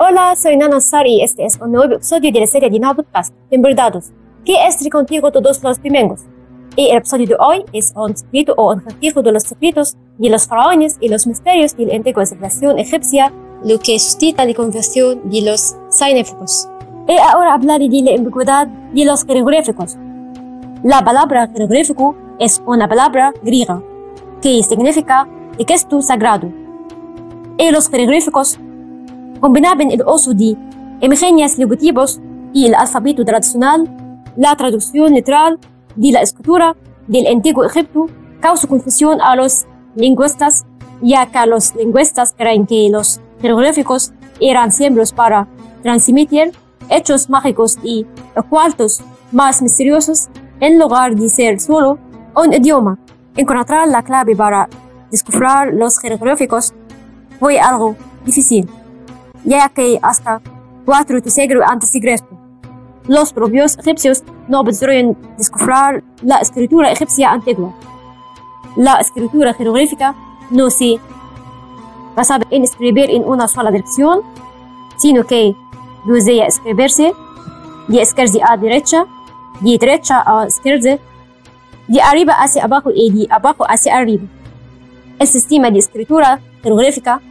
Hola, soy Nana Sari y este es un nuevo episodio de la serie de Podcast, Verdades, que es contigo todos los domingos. Y el episodio de hoy es un secreto o un acertijo de los secretos de los faraones y los misterios de la antigua civilización egipcia, lo que suscita la conversión de los científicos. Y ahora hablaré de la ambigüedad de los jeroglíficos. La palabra jeroglífico es una palabra griega que significa texto sagrado. Y los jeroglíficos combinaban el uso de imágenes logotipos y el alfabeto tradicional, la traducción literal de la escritura del antiguo Egipto causó confusión a los lingüistas, ya que los lingüistas creen que los jeroglíficos eran símbolos para transmitir hechos mágicos y ocultos más misteriosos en lugar de ser solo un idioma. Encontrar la clave para descifrar los jeroglíficos fue algo difícil, que hasta cuatro siglos antes de Cristo, los propios egipcios no pudieron descifrar la escritura egipcia antigua. La escritura jeroglífica no se basaba en escribir en una sola dirección, sino que debía escribirse de izquierda a derecha, de derecha a izquierda, de arriba hacia abajo y de abajo hacia arriba. El sistema de escritura jeroglífica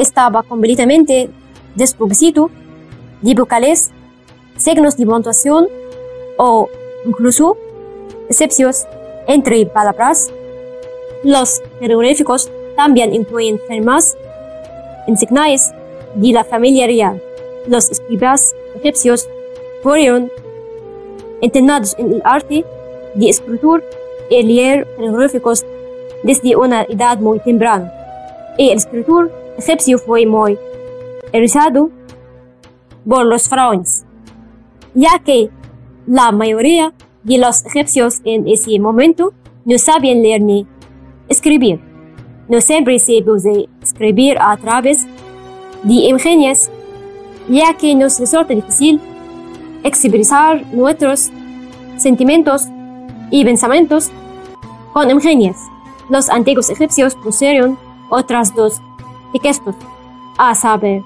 estaba completamente desprovisto de vocales, signos de puntuación o incluso excepciones entre palabras. Los jeroglíficos también incluyen firmas, insignias de la familia real. Los escribas egipcios fueron entrenados en el arte de escritura y leer jeroglíficos desde una edad muy temprana. Y el escritor egipcio fue muy realizado por los faraones, ya que la mayoría de los egipcios en ese momento no sabían leer ni escribir. No siempre se puede escribir a través de imágenes, ya que nos resulta difícil expresar nuestros sentimientos y pensamientos con imágenes. Los antiguos egipcios pusieron otras dos textos, a saber,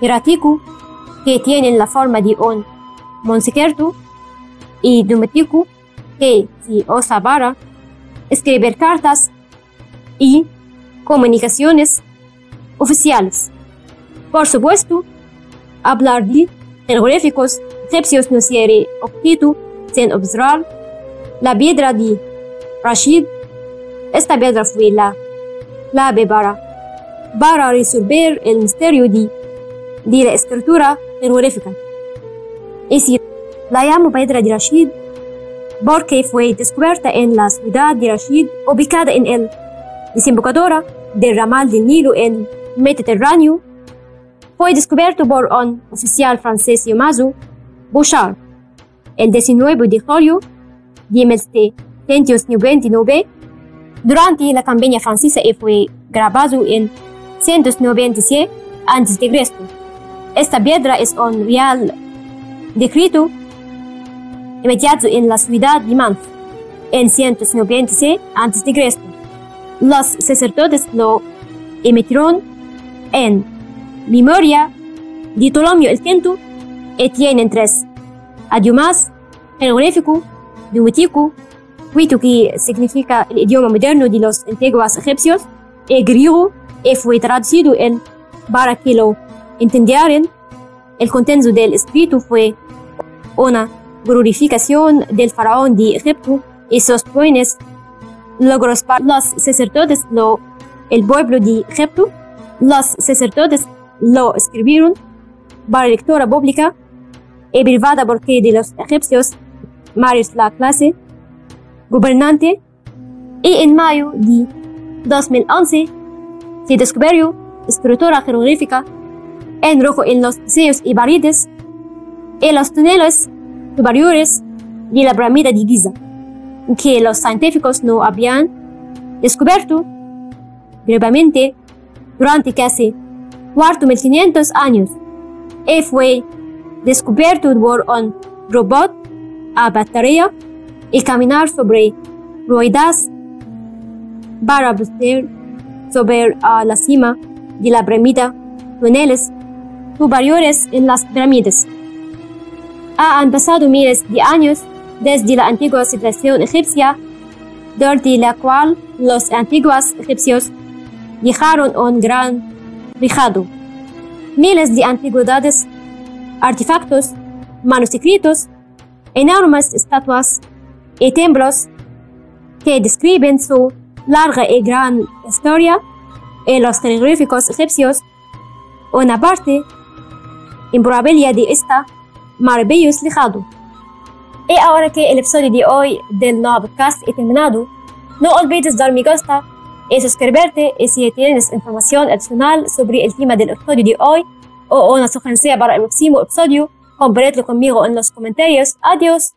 hierático, que tienen la forma de un monsequerto, y Dumetiku, que se usa para escribir cartas y comunicaciones oficiales. Por supuesto, hablar de jeroglíficos egipcios no sería objeto sin observar la piedra de Rashid. Esta piedra fue la clave para, para resolver el misterio de, de la escritura jeroglífica. Y si la llamo piedra de Rashid porque fue descubierta en la ciudad de Rashid, ubicada en el desembocadura del ramal del Nilo en Mediterráneo, fue descubierto por un oficial francés llamado Bouchard el 19 de julio de 1799 durante la campaña francesa y fue grabado en 196 a.C. Esta piedra es un real decreto inmediato en la ciudad de Manf en 196 a.C. Los sacerdotes lo emitieron en memoria de Ptolomeo el V y tienen tres idiomas, jeroglífico, numítico, huito que significa el idioma moderno de los antiguos egipcios, y griego, y fue traducido en para que lo entendieran. El contenido del escrito fue una glorificación del faraón de Egipto y sus buenos logros para los sacerdotes, lo, el pueblo de Egipto. Los sacerdotes lo escribieron para lectura pública y privada porque de los egipcios, Marius la clase gobernante, y en mayo de 2011 se descubrió escritura jeroglífica en rojo en los museos y paredes y los túneles superiores de la pirámide de Giza, que los científicos no habían descubierto brevemente durante casi 4.500 años y fue descubierto por un robot a batería y caminar sobre ruedas para sobre a la cima de la pirámide túneles superiores en las pirámides. Han pasado miles de años desde la antigua civilización egipcia, durante la cual los antiguos egipcios dejaron un gran legado. Miles de antigüedades, artefactos, manuscritos, enormes estatuas y templos que describen su larga y gran historia en los jeroglíficos egipcios, una parte improbable de esta maravilloso legado. Y ahora que el episodio de hoy del nuevo podcast ha terminado, no olvides dar me gusta y suscribirte y si tienes información adicional sobre el tema del episodio de hoy o una sugerencia para el próximo episodio, compártelo conmigo en los comentarios. Adiós.